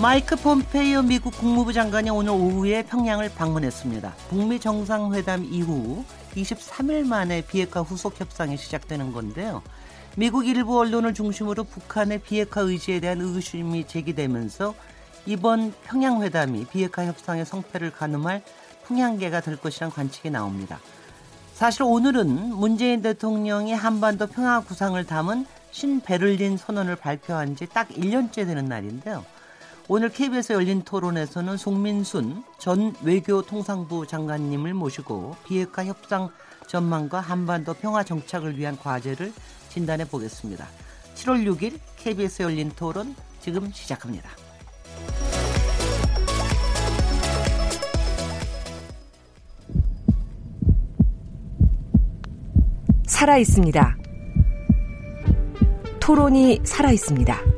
마이크 폼페이오 미국 국무부 장관이 오늘 오후에 평양을 방문했습니다. 북미 정상회담 이후 23일 만에 비핵화 후속 협상이 시작되는 건데요. 미국 일부 언론을 중심으로 북한의 비핵화 의지에 대한 의구심이 제기되면서 이번 평양 회담이 비핵화 협상의 성패를 가늠할 풍향계가 될 것이란 관측이 나옵니다. 사실 오늘은 문재인 대통령이 한반도 평화 구상을 담은 신베를린 선언을 발표한 지 딱 1년째 되는 날인데요. 오늘 KBS 열린 토론에서는 송민순 전 외교통상부 장관님을 모시고 비핵화 협상 전망과 한반도 평화 정착을 위한 과제를 진단해 보겠습니다. 7월 6일 KBS 열린 토론 지금 시작합니다. 살아 있습니다. 토론이 살아 있습니다.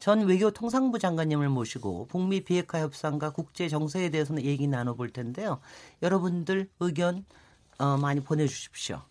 전 외교통상부 장관님을 모시고 북미 비핵화 협상과 국제 정세에 대해서는 얘기 나눠볼 텐데요. 여러분들 의견 어, 많이 보내주십시오.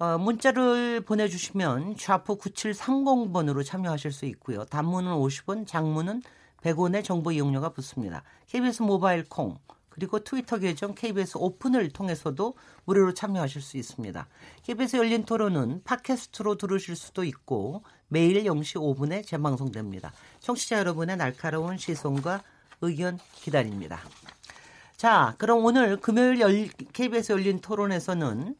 어, 문자를 보내주시면 샤프 9730번으로 참여하실 수 있고요. 단문은 50원, 장문은 100원의 정보 이용료가 붙습니다. KBS 모바일 콩 그리고 트위터 계정 KBS 오픈을 통해서도 무료로 참여하실 수 있습니다. KBS 열린 토론은 팟캐스트로 들으실 수도 있고 매일 0시 5분에 재방송됩니다. 청취자 여러분의 날카로운 시선과 의견 기다립니다. 자, 그럼 오늘 금요일 열, KBS 열린 토론에서는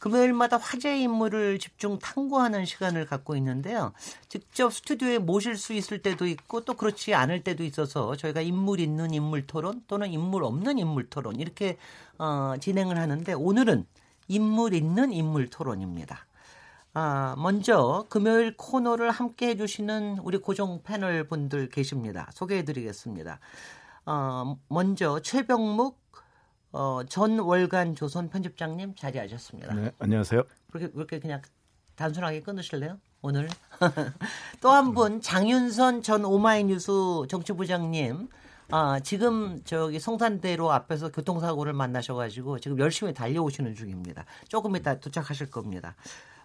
금요일마다 화제 인물을 집중 탐구하는 시간을 갖고 있는데요. 직접 스튜디오에 모실 수 있을 때도 있고 또 그렇지 않을 때도 있어서 저희가 인물 있는 인물 토론 또는 인물 없는 인물 토론 이렇게 어, 진행을 하는데 오늘은 인물 있는 인물 토론입니다. 아, 먼저 금요일 코너를 함께 해주시는 우리 고정 패널 분들 계십니다. 소개해 드리겠습니다. 어, 먼저 최병묵 어, 전 월간 조선 편집장님 자리하셨습니다. 네, 안녕하세요. 그렇게 그렇게 그냥 단순하게 끊으실래요? 오늘 또 한 분 장윤선 전 오마이뉴스 정치부장님 아, 지금 저기 성산대로 앞에서 교통사고를 만나셔가지고 지금 열심히 달려오시는 중입니다. 조금 이따 도착하실 겁니다.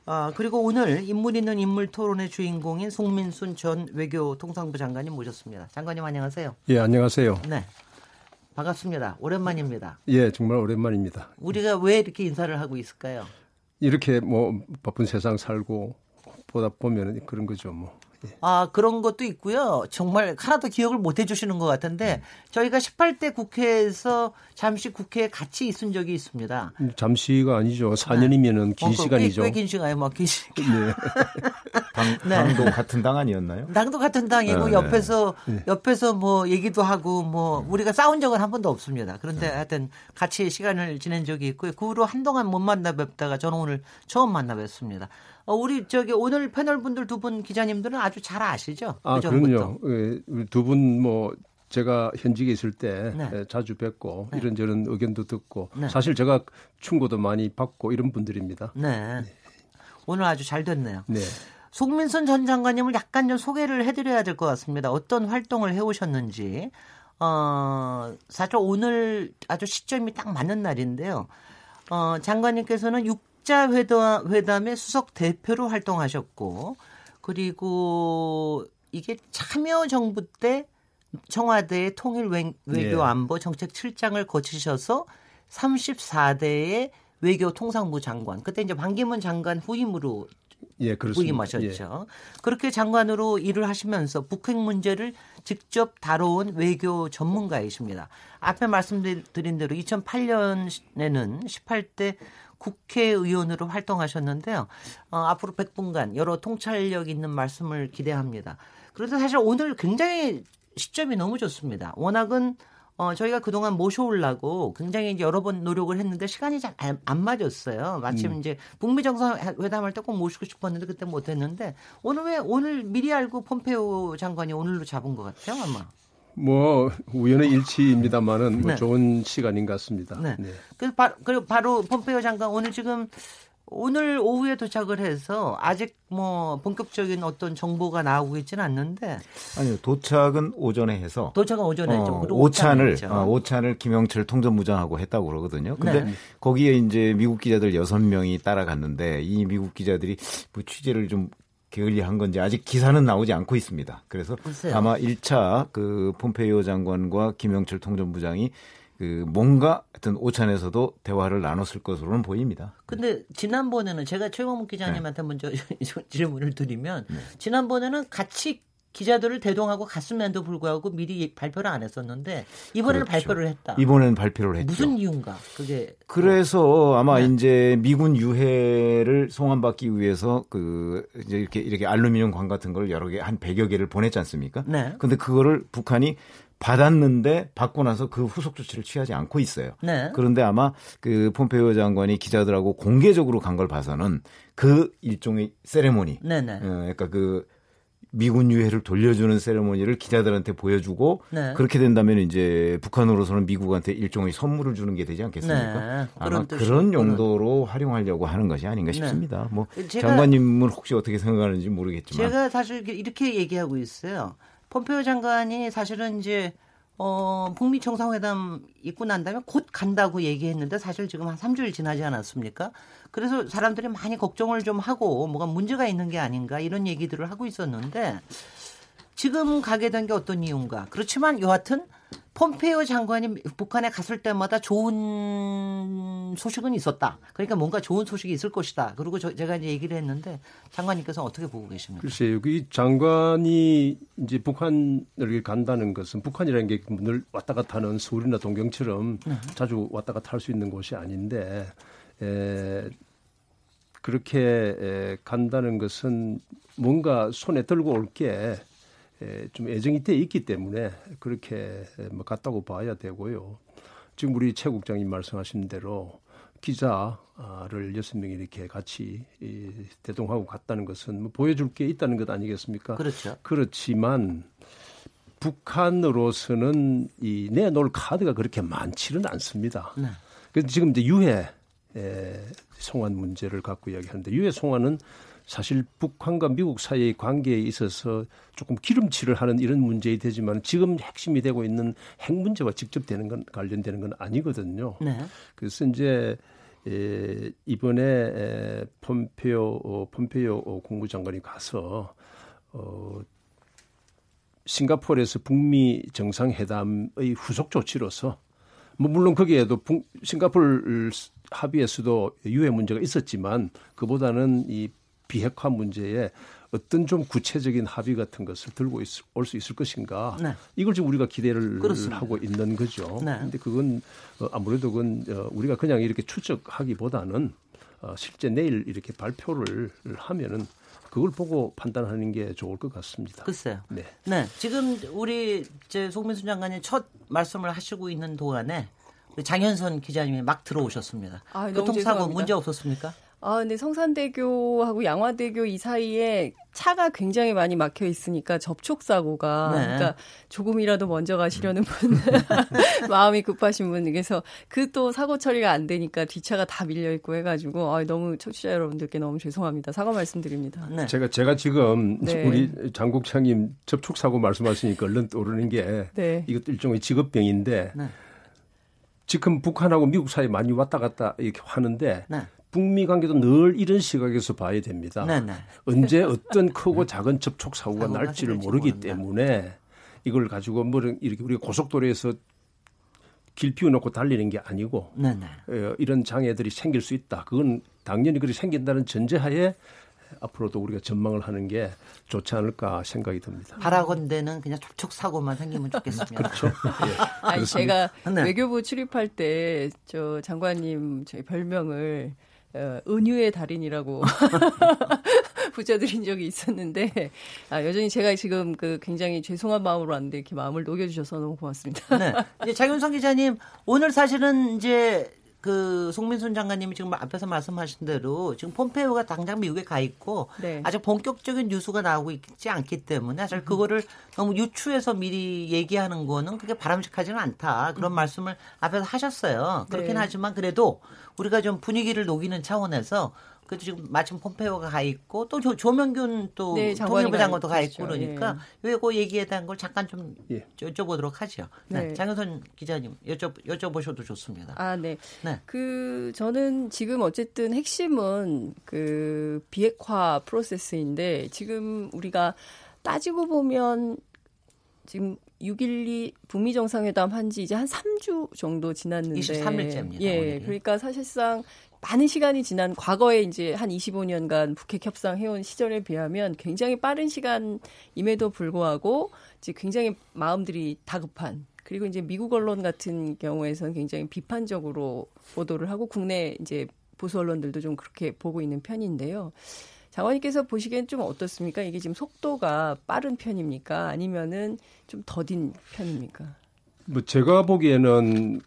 아, 그리고 오늘 인물 있는 인물 토론의 주인공인 송민순 전 외교통상부 장관님 모셨습니다. 장관님 안녕하세요. 예, 안녕하세요. 네. 반갑습니다. 오랜만입니다. 예, 정말 오랜만입니다. 우리가 왜 이렇게 인사를 하고 있을까요? 이렇게 뭐 바쁜 세상 살고 보다 보면 그런 거죠, 뭐. 예. 아, 그런 것도 있고요. 정말 하나도 기억을 못 해주시는 것 같은데 음. 저희가 18대 국회에서 잠시 국회에 같이 있은 적이 있습니다. 잠시가 아니죠. 4년이면은 긴 어, 시간이죠. 꽤, 긴 시간이에요. 뭐긴 시간. 네. 당, 네. 당도 같은 당 아니었나요? 당도 같은 당이고 네. 옆에서 네. 옆에서 뭐 얘기도 하고 뭐 우리가 싸운 적은 한 번도 없습니다. 그런데 네. 하여튼 같이 시간을 지낸 적이 있고요. 그 후로 한동안 못 만나 뵙다가 저는 오늘 처음 만나 뵙습니다. 어, 우리 저기 오늘 패널 분들 두 분 기자님들은 아주 잘 아시죠? 아, 그 그럼요. 예, 두분 뭐 제가 현직에 있을 때 네. 예, 자주 뵙고 네. 이런저런 의견도 듣고 네. 사실 제가 충고도 많이 받고 이런 분들입니다. 네. 네. 오늘 아주 잘 됐네요. 네. 송민선 전 장관님을 약간 좀 소개를 해드려야 될 것 같습니다. 어떤 활동을 해오셨는지. 어, 사실 오늘 아주 시점이 딱 맞는 날인데요. 어, 장관님께서는 6 국자 회담의 수석 대표로 활동하셨고 그리고 이게 참여 정부 때 청와대의 통일 외교 안보 정책 7장을 거치셔서 34대의 외교 통상부 장관 그때 이제 반기문 장관 후임으로 예, 부임하셨죠. 예. 그렇게 장관으로 일을 하시면서 북핵 문제를 직접 다뤄온 외교 전문가이십니다. 앞에 말씀드린 대로 2008년에는 18대 국회의원으로 활동하셨는데요. 어, 앞으로 100분간 여러 통찰력 있는 말씀을 기대합니다. 그런데 사실 오늘 굉장히 시점이 너무 좋습니다. 워낙은 어, 저희가 그동안 모셔오려고 굉장히 이제 여러 번 노력을 했는데 시간이 잘안 맞았어요. 마침 음. 이제 북미 정상회담할 때 꼭 모시고 싶었는데 그때 못 했는데 오늘 왜 오늘 미리 알고 폼페오 장관이 오늘로 잡은 것 같아요, 아마. 뭐 우연의 일치입니다만은 뭐 네. 좋은 시간인 것 같습니다. 네. 네. 그래서 바, 그리고 바로 폼페이오 장관 오늘 지금 오늘 오후에 도착을 해서 아직 뭐 본격적인 어떤 정보가 나오고 있지는 않는데 아니요 도착은 오전에 해서 도착은 오전에 어. 오찬을 어, 오찬을 김영철 통전부장하고 했다고 그러거든요. 근데 네. 거기에 이제 미국 기자들 여섯 명이 따라갔는데 이 미국 기자들이 뭐 취재를 좀 게을리한 건지 아직 기사는 나오지 않고 있습니다. 그래서 글쎄요. 아마 1차 그 폼페이오 장관과 김영철 통전부장이 그 뭔가 하여튼 오찬에서도 대화를 나눴을 것으로는 보입니다. 근데 지난번에는 제가 최광문 기자님한테 네. 먼저 질문을 드리면 네. 지난번에는 같이 기자들을 대동하고 갔음에도 불구하고 미리 발표를 안 했었는데 이번에는 그렇죠. 발표를 했다. 이번에는 발표를 했죠. 무슨 이유인가? 그게 그래서 아마 네. 이제 미군 유해를 송환받기 위해서 그 이제 이렇게 이렇게 알루미늄 관 같은 걸 여러 개 한 100여 개를 보냈지 않습니까? 네. 근데 그거를 북한이 받았는데 받고 나서 그 후속 조치를 취하지 않고 있어요. 네. 그런데 아마 그 폼페이오 장관이 기자들하고 공개적으로 간 걸 봐서는 그 일종의 세레모니, 네, 네. 어, 그러니까 그 미군 유해를 돌려주는 세레모니를 기자들한테 보여주고 네. 그렇게 된다면 이제 북한으로서는 미국한테 일종의 선물을 주는 게 되지 않겠습니까? 네. 아마 그런 용도로 활용하려고 하는 것이 아닌가 네. 싶습니다. 뭐 장관님은 혹시 어떻게 생각하는지 모르겠지만 제가 사실 이렇게 얘기하고 있어요. 폼페오 장관이 사실은 이제 어, 북미 정상회담 있고 난 다음에 곧 간다고 얘기했는데 사실 지금 한 3주일 지나지 않았습니까? 그래서 사람들이 많이 걱정을 좀 하고 뭐가 문제가 있는 게 아닌가 이런 얘기들을 하고 있었는데 지금 가게 된 게 어떤 이유인가? 그렇지만 여하튼 폼페이오 장관이 북한에 갔을 때마다 좋은 소식은 있었다. 그러니까 뭔가 좋은 소식이 있을 것이다. 그리고 저, 제가 이제 얘기를 했는데 장관님께서 어떻게 보고 계십니까? 글쎄요. 이 장관이 이제 북한을 간다는 것은 북한이라는 게 늘 왔다 갔다 하는 서울이나 동경처럼 네. 자주 왔다 갔다 할 수 있는 곳이 아닌데 에, 그렇게 에, 간다는 것은 뭔가 손에 들고 올 게 좀 애정이 돼 있기 때문에 그렇게 뭐 갔다고 봐야 되고요. 지금 우리 최 국장님 말씀하신 대로 기자를 여섯 명이 이렇게 같이 대동하고 갔다는 것은 뭐 보여줄 게 있다는 것 아니겠습니까? 그렇죠. 그렇지만 북한으로서는 이 내놓을 카드가 그렇게 많지는 않습니다. 네. 그래서 지금 이제 유해 송환 문제를 갖고 이야기하는데 유해 송환은 사실 북한과 미국 사이의 관계에 있어서 조금 기름칠을 하는 이런 문제이 되지만 지금 핵심이 되고 있는 핵 문제와 직접 되는 건 관련되는 건 아니거든요. 네. 그래서 이제 에, 이번에 에, 폼페오 어, 폼페이오 국무장관이 가서 어, 싱가포르에서 북미 정상회담의 후속 조치로서 뭐 물론 거기에도 북, 싱가포르 합의에서도 유해 문제가 있었지만 그보다는 이 비핵화 문제에 어떤 좀 구체적인 합의 같은 것을 들고 올 수 있을 것인가. 네. 이걸 지금 우리가 기대를 그렇습니다. 하고 있는 거죠. 네. 근데 그건 어, 아무래도 그건 어, 우리가 그냥 이렇게 추적하기보다는 어, 실제 내일 이렇게 발표를 하면은 그걸 보고 판단하는 게 좋을 것 같습니다. 글쎄요. 네. 네. 지금 우리 이제 송민수 장관이 첫 말씀을 하시고 있는 동안에 장현선 기자님이 막 들어오셨습니다. 아, 교통사고 문제 없었습니까? 아, 근데 성산대교하고 양화대교 이 사이에 차가 굉장히 많이 막혀 있으니까 접촉 사고가 네. 그러니까 조금이라도 먼저 가시려는 분 마음이 급하신 분 그래서 그 또 사고 처리가 안 되니까 뒷차가 다 밀려 있고 해가지고 아, 너무 청취자 여러분들께 너무 죄송합니다 사과 말씀드립니다. 네. 제가 제가 지금 네. 우리 장국창님 접촉 사고 말씀하시니까 얼른 떠오르는 게 네. 이것도 일종의 직업병인데. 네. 지금 북한하고 미국 사이 많이 왔다 갔다 이렇게 하는데 네. 북미 관계도 늘 이런 시각에서 봐야 됩니다. 네네. 네. 언제 어떤 크고 작은 접촉 사고가 날지를 모르기 모른다. 때문에 이걸 가지고 뭐 이렇게 우리가 고속도로에서 길 비워놓고 달리는 게 아니고 네네. 네. 어, 이런 장애들이 생길 수 있다. 그건 당연히 그렇게 생긴다는 전제하에 앞으로도 우리가 전망을 하는 게 좋지 않을까 생각이 듭니다. 바라건대는 그냥 접촉 사고만 생기면 좋겠습니다. 그렇죠. 예, 아니 제가 네. 외교부 출입할 때 저 장관님 저희 별명을 어, 은유의 달인이라고 붙여드린 적이 있었는데 아, 여전히 제가 지금 그 굉장히 죄송한 마음으로 왔는데 이렇게 마음을 녹여주셔서 너무 고맙습니다. 네. 이제 장윤성 기자님 오늘 사실은 이제 그 송민순 장관님이 지금 앞에서 말씀하신 대로 지금 폼페이오가 당장 미국에 가 있고 네. 아직 본격적인 뉴스가 나오고 있지 않기 때문에 사실 그거를 너무 유추해서 미리 얘기하는 거는 그게 바람직하지는 않다 그런 음. 말씀을 앞에서 하셨어요. 그렇긴 네. 하지만 그래도 우리가 좀 분위기를 녹이는 차원에서 그래도 지금 마침 폼페오가 가 있고 또 조, 조명균 또 네, 통일부 장관도 가 있고 그러니까 예. 요거 얘기에 대한 걸 잠깐 좀 예. 여쭤보도록 하죠. 네. 네. 장현선 기자님 여쭤 여쭤보셔도 좋습니다. 아, 네. 네. 그 저는 지금 어쨌든 핵심은 그 비핵화 프로세스인데 지금 우리가 따지고 보면 지금 6.12 북미 정상회담 한 지 이제 한 3주 정도 지났는데 23일째입니다. 예. 오늘이. 그러니까 사실상 많은 시간이 지난 과거에 이제 한 25년간 북핵 협상 해온 시절에 비하면 굉장히 빠른 시간임에도 불구하고 이제 굉장히 마음들이 다급한 그리고 이제 미국 언론 같은 경우에서는 굉장히 비판적으로 보도를 하고 국내 이제 보수 언론들도 좀 그렇게 보고 있는 편인데요. 장관님께서 보시기엔 좀 어떻습니까? 이게 지금 속도가 빠른 편입니까? 아니면은 좀 더딘 편입니까? 뭐 제가 보기에는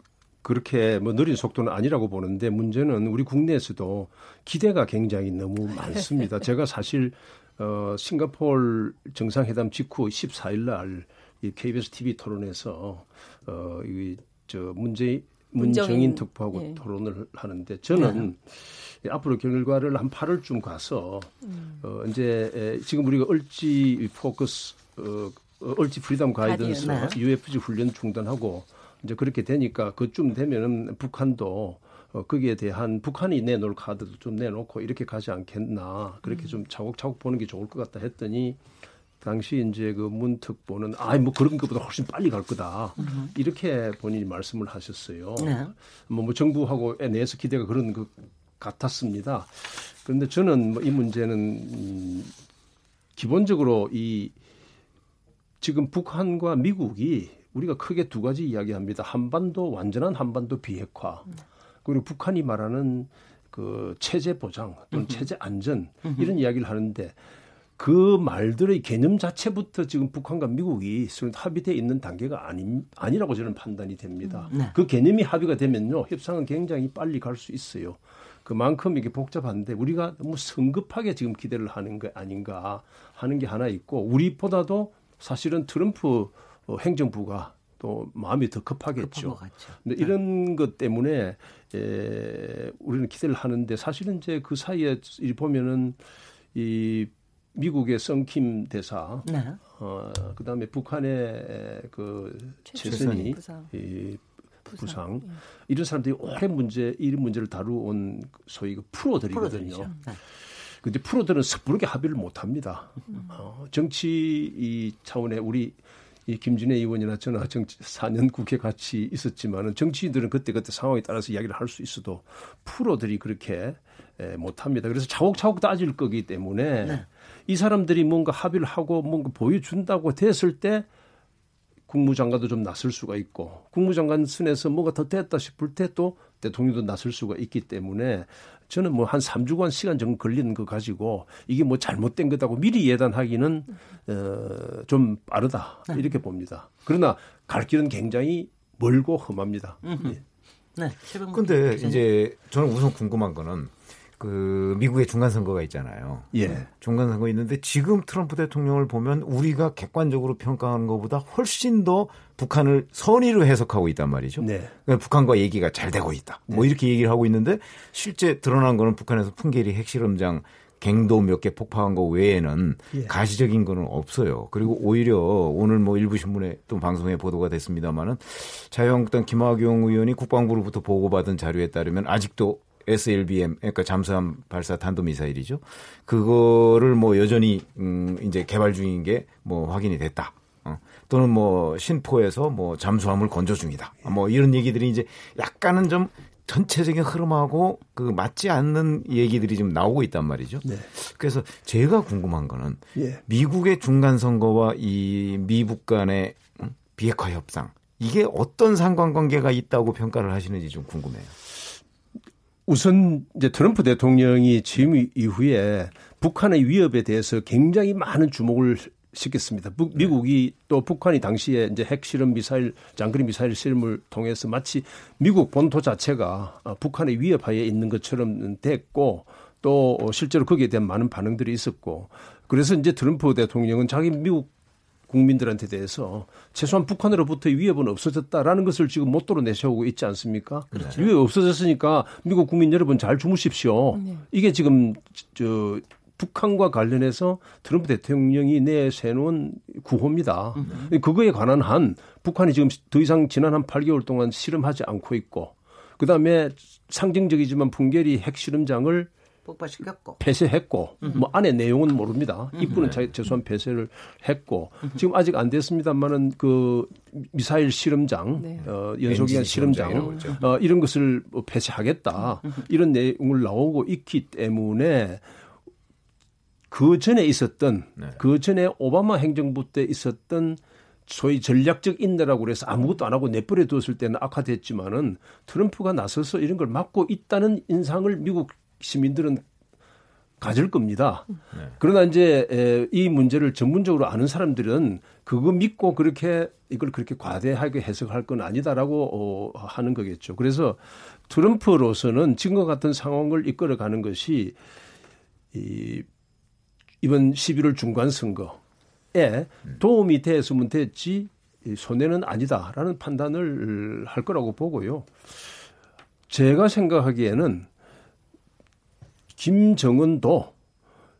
그렇게 뭐 느린 속도는 아니라고 보는데 문제는 우리 국내에서도 기대가 굉장히 너무 많습니다. 제가 사실 어 싱가폴 정상회담 직후 14일 날 이 KBS TV 토론에서 어이저 문재 문정인 특보하고 예. 토론을 하는데 저는 네. 앞으로 결과를 한 8월쯤 가서 음. 어 이제 지금 우리가 얼지 포커스 어 을지 Freedom Guardian 네. UFG 훈련 중단하고 이제 그렇게 되니까 그쯤 되면은 북한도 어, 거기에 대한 북한이 내놓을 카드도 좀 내놓고 이렇게 가지 않겠나 그렇게 음. 좀 차곡차곡 보는 게 좋을 것 같다 했더니 당시 이제 그 문특보는 아이 뭐 그런 것보다 훨씬 빨리 갈 거다 음. 이렇게 본인이 말씀을 하셨어요. 네. 뭐, 뭐 정부하고 내에서 기대가 그런 것 같았습니다. 그런데 저는 뭐 이 문제는 음, 기본적으로 이 지금 북한과 미국이 우리가 크게 두 가지 이야기합니다. 한반도 완전한 한반도 비핵화 그리고 북한이 말하는 그 체제 보장 또는 체제 안전 이런 이야기를 하는데 그 말들의 개념 자체부터 지금 북한과 미국이 합의돼 있는 단계가 아니, 아니라고 저는 판단이 됩니다. 네. 그 개념이 합의가 되면요 협상은 굉장히 빨리 갈 수 있어요. 그만큼 이게 복잡한데 우리가 너무 성급하게 지금 기대를 하는 게 아닌가 하는 게 하나 있고 우리보다도 사실은 트럼프 어, 행정부가 또 마음이 더 급하겠죠. 근데 네. 이런 것 때문에 에, 우리는 기대를 하는데 사실은 이제 그 사이에 이 보면은 이 미국의 썬킴 대사, 네. 어, 그다음에 북한의 그 최선희 부상. 이 부상. 예. 이런 사람들이 오래 문제 이런 문제를 다루온 소위 그 프로들이거든요. 네. 근데 프로들은 섣부르게 합의를 못 합니다. 음. 어, 정치 이 차원에 우리 이 김진애 의원이나 저나 정치 4년 국회 같이 있었지만은 정치인들은 그때그때 상황에 따라서 이야기를 할 수 있어도 프로들이 그렇게 에, 못합니다. 그래서 차곡차곡 따질 거기 때문에 네. 이 사람들이 뭔가 합의를 하고 뭔가 보여준다고 됐을 때 국무장관도 좀 나설 수가 있고 국무장관 순에서 뭐가 더 됐다 싶을 때 또 대통령도 나설 수가 있기 때문에 저는 뭐 한 3주간 시간 정도 걸리는 거 가지고 이게 뭐 잘못된 거다고 미리 예단하기는 어, 좀 빠르다 이렇게 봅니다. 그러나 갈 길은 굉장히 멀고 험합니다. 예. 네. 근데 이제 저는 우선 궁금한 거는 그 미국의 중간 선거가 있잖아요. 예. 중간 선거 있는데 지금 트럼프 대통령을 보면 우리가 객관적으로 평가하는 것보다 훨씬 더 북한을 선의로 해석하고 있단 말이죠. 네. 그러니까 북한과 얘기가 잘 되고 있다. 뭐 네. 뭐 이렇게 얘기를 하고 있는데 실제 드러난 거는 북한에서 풍계리 핵실험장 갱도 몇 개 폭파한 거 외에는 예. 가시적인 거는 없어요. 그리고 오히려 오늘 뭐 일부 신문에 또 방송에 보도가 됐습니다마는 자유한국당 김학용 의원이 국방부로부터 보고받은 자료에 따르면 아직도 SLBM 그러니까 잠수함 발사 탄도 미사일이죠. 그거를 뭐 여전히 음 이제 개발 중인 게 뭐 확인이 됐다. 어. 또는 뭐 신포에서 뭐 잠수함을 건조 중이다. 뭐 이런 얘기들이 이제 약간은 좀 전체적인 흐름하고 그 맞지 않는 얘기들이 좀 나오고 있단 말이죠. 네. 그래서 제가 궁금한 거는 예. 미국의 중간 선거와 이 미북 간의 비핵화 협상 이게 어떤 상관관계가 있다고 평가를 하시는지 좀 궁금해요. 우선 이제 트럼프 대통령이 취임 이후에 북한의 위협에 대해서 굉장히 많은 주목을 시켰습니다. 북, 네. 미국이 또 북한이 당시에 이제 핵실험 미사일 장거리 미사일 실험을 통해서 마치 미국 본토 자체가 어, 북한의 위협하에 있는 것처럼 됐고 또 실제로 거기에 대한 많은 반응들이 있었고 그래서 이제 트럼프 대통령은 자기 미국 국민들한테 대해서 최소한 북한으로부터의 위협은 없어졌다라는 것을 지금 못도로 내세우고 있지 않습니까? 그렇죠. 위협 없어졌으니까 미국 국민 여러분 잘 주무십시오. 네. 이게 지금 저 북한과 관련해서 트럼프 대통령이 내세놓은 구호입니다. 음. 그거에 관한 한 북한이 지금 더 이상 지난 한 8개월 동안 실험하지 않고 있고 그다음에 상징적이지만 풍계리 핵실험장을 폭파시켰고 폐쇄했고 음흠. 뭐 안에 내용은 모릅니다. 입구는 네. 최소한 폐쇄를 했고 음흠. 지금 아직 안 됐습니다만은 그 미사일 실험장 네. 어, 연소기한 실험장 어, 이런 것을 뭐 폐쇄하겠다 이런 내용을 나오고 있기 때문에 그 전에 있었던 네. 그 전에 오바마 행정부 때 있었던 소위 전략적 인내라고 그래서 아무것도 안 하고 내버려 두었을 때는 악화됐지만은 트럼프가 나서서 이런 걸 막고 있다는 인상을 미국 시민들은 가질 겁니다. 네. 그러나 이제 이 문제를 전문적으로 아는 사람들은 그거 믿고 그렇게 이걸 그렇게 과대하게 해석할 건 아니다라고 어, 하는 거겠죠. 그래서 트럼프로서는 지금과 같은 상황을 이끌어가는 것이 이 이번 11월 중간 선거에 도움이 됐으면 됐지 손해는 아니다라는 판단을 할 거라고 보고요. 제가 생각하기에는 김정은도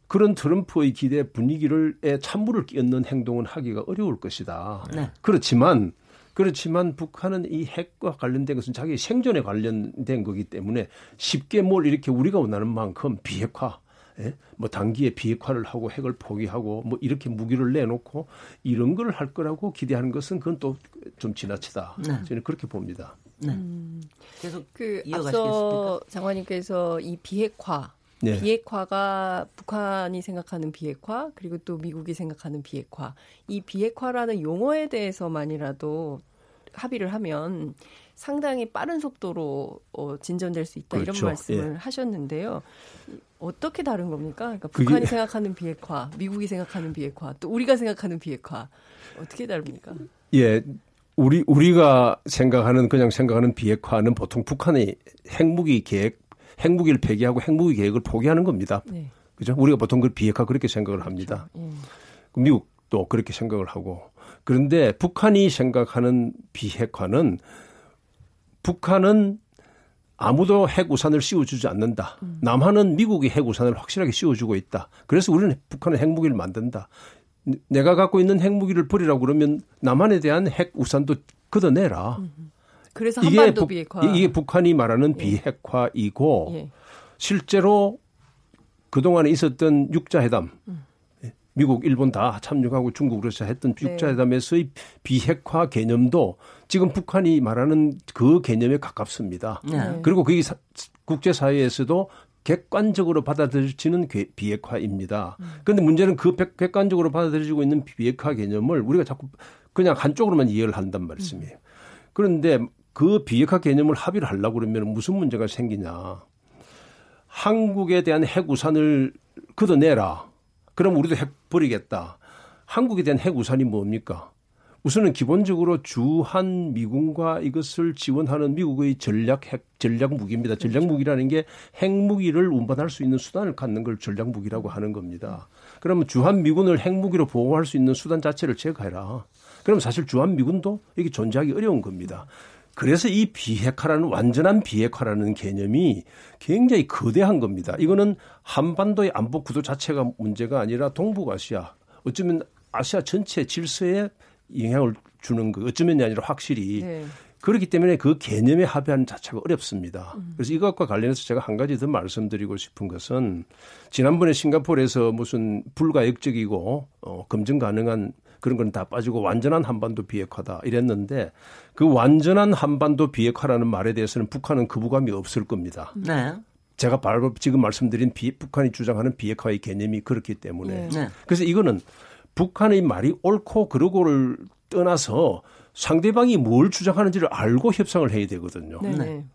그런 트럼프의 기대 분위기를 찬물을 끼얹는 행동은 하기가 어려울 것이다. 네. 그렇지만 그렇지만 북한은 이 핵과 관련된 것은 자기 생존에 관련된 거기 때문에 쉽게 뭘 이렇게 우리가 원하는 만큼 비핵화 예? 뭐 단기에 비핵화를 하고 핵을 포기하고 뭐 이렇게 무기를 내놓고 이런 걸 할 거라고 기대하는 것은 그건 또 좀 지나치다. 네. 저는 그렇게 봅니다. 네. 음, 계속 그 앞서 장관님께서 이 비핵화 네. 비핵화가 북한이 생각하는 비핵화 그리고 또 미국이 생각하는 비핵화 이 비핵화라는 용어에 대해서만이라도 합의를 하면 상당히 빠른 속도로 어, 진전될 수 있다 그렇죠. 이런 말씀을 예. 하셨는데요. 어떻게 다른 겁니까? 그러니까 북한이. 생각하는 비핵화, 미국이 생각하는 비핵화, 또 우리가 생각하는 비핵화 어떻게 다릅니까? 예. 우리 우리가 생각하는 그냥 생각하는 비핵화는 보통 북한의 핵무기 계획, 핵무기를 폐기하고 핵무기 계획을 포기하는 겁니다. 네. 그죠? 우리가 보통 그 비핵화 그렇게 생각을 합니다. 그렇죠. 예. 미국도 그렇게 생각을 하고 그런데 북한이 생각하는 비핵화는 북한은 아무도 핵우산을 씌워주지 않는다. 음. 남한은 미국이 핵우산을 확실하게 씌워주고 있다. 그래서 우리는 북한의 핵무기를 만든다. 내가 갖고 있는 핵무기를 버리라고 그러면 남한에 대한 핵우산도 걷어내라. 음. 그래서 이게, 북, 비핵화. 이게 북한이 말하는 예. 비핵화이고 예. 실제로 그동안에 있었던 육자회담 음. 미국, 일본 다 참여하고 중국, 러시아 했던 네. 육자회담에서의 비핵화 개념도 지금 북한이 말하는 그 개념에 가깝습니다. 네. 그리고 그게 국제사회에서도 객관적으로 받아들여지는 비핵화입니다. 음. 그런데 문제는 그 객관적으로 받아들여지고 있는 비핵화 개념을 우리가 자꾸 그냥 한쪽으로만 이해를 한단 말씀이에요. 그런데 그 비핵화 개념을 합의를 하려고 그러면 무슨 문제가 생기냐. 한국에 대한 핵 우산을 걷어내라. 그럼 우리도 핵 버리겠다. 한국에 대한 핵 우산이 뭡니까? 우선은 기본적으로 주한 미군과 이것을 지원하는 미국의 전략 핵 전략 무기입니다. 전략 그렇죠. 무기라는 게 핵무기를 운반할 수 있는 수단을 갖는 걸 전략 무기라고 하는 겁니다. 그러면 주한 미군을 핵무기로 보호할 수 있는 수단 자체를 제거해라. 그럼 사실 주한 미군도 이게 존재하기 어려운 겁니다. 그래서 이 비핵화라는 완전한 비핵화라는 개념이 굉장히 거대한 겁니다. 이거는 한반도의 안보 구도 자체가 문제가 아니라 동북아시아 어쩌면 아시아 전체 질서에 영향을 주는 거 어쩌면이 아니라 확실히 네. 그렇기 때문에 그 개념에 합의하는 자체가 어렵습니다. 음. 그래서 이것과 관련해서 제가 한 가지 더 말씀드리고 싶은 것은 지난번에 싱가포르에서 무슨 불가역적이고 어, 검증 가능한 그런 건 다 빠지고 완전한 한반도 비핵화다 이랬는데 그 완전한 한반도 비핵화라는 말에 대해서는 북한은 거부감이 없을 겁니다. 네. 제가 바로 지금 말씀드린 비, 북한이 주장하는 비핵화의 개념이 그렇기 때문에 네. 그래서 이거는 북한의 말이 옳고 그르고를 떠나서 상대방이 뭘 주장하는지를 알고 협상을 해야 되거든요. 네. 네.